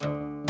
Thank you.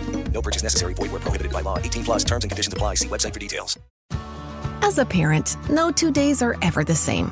No purchase necessary. Void where prohibited by law. 18 plus terms and conditions apply. See website for details. As a parent, no two days are ever the same.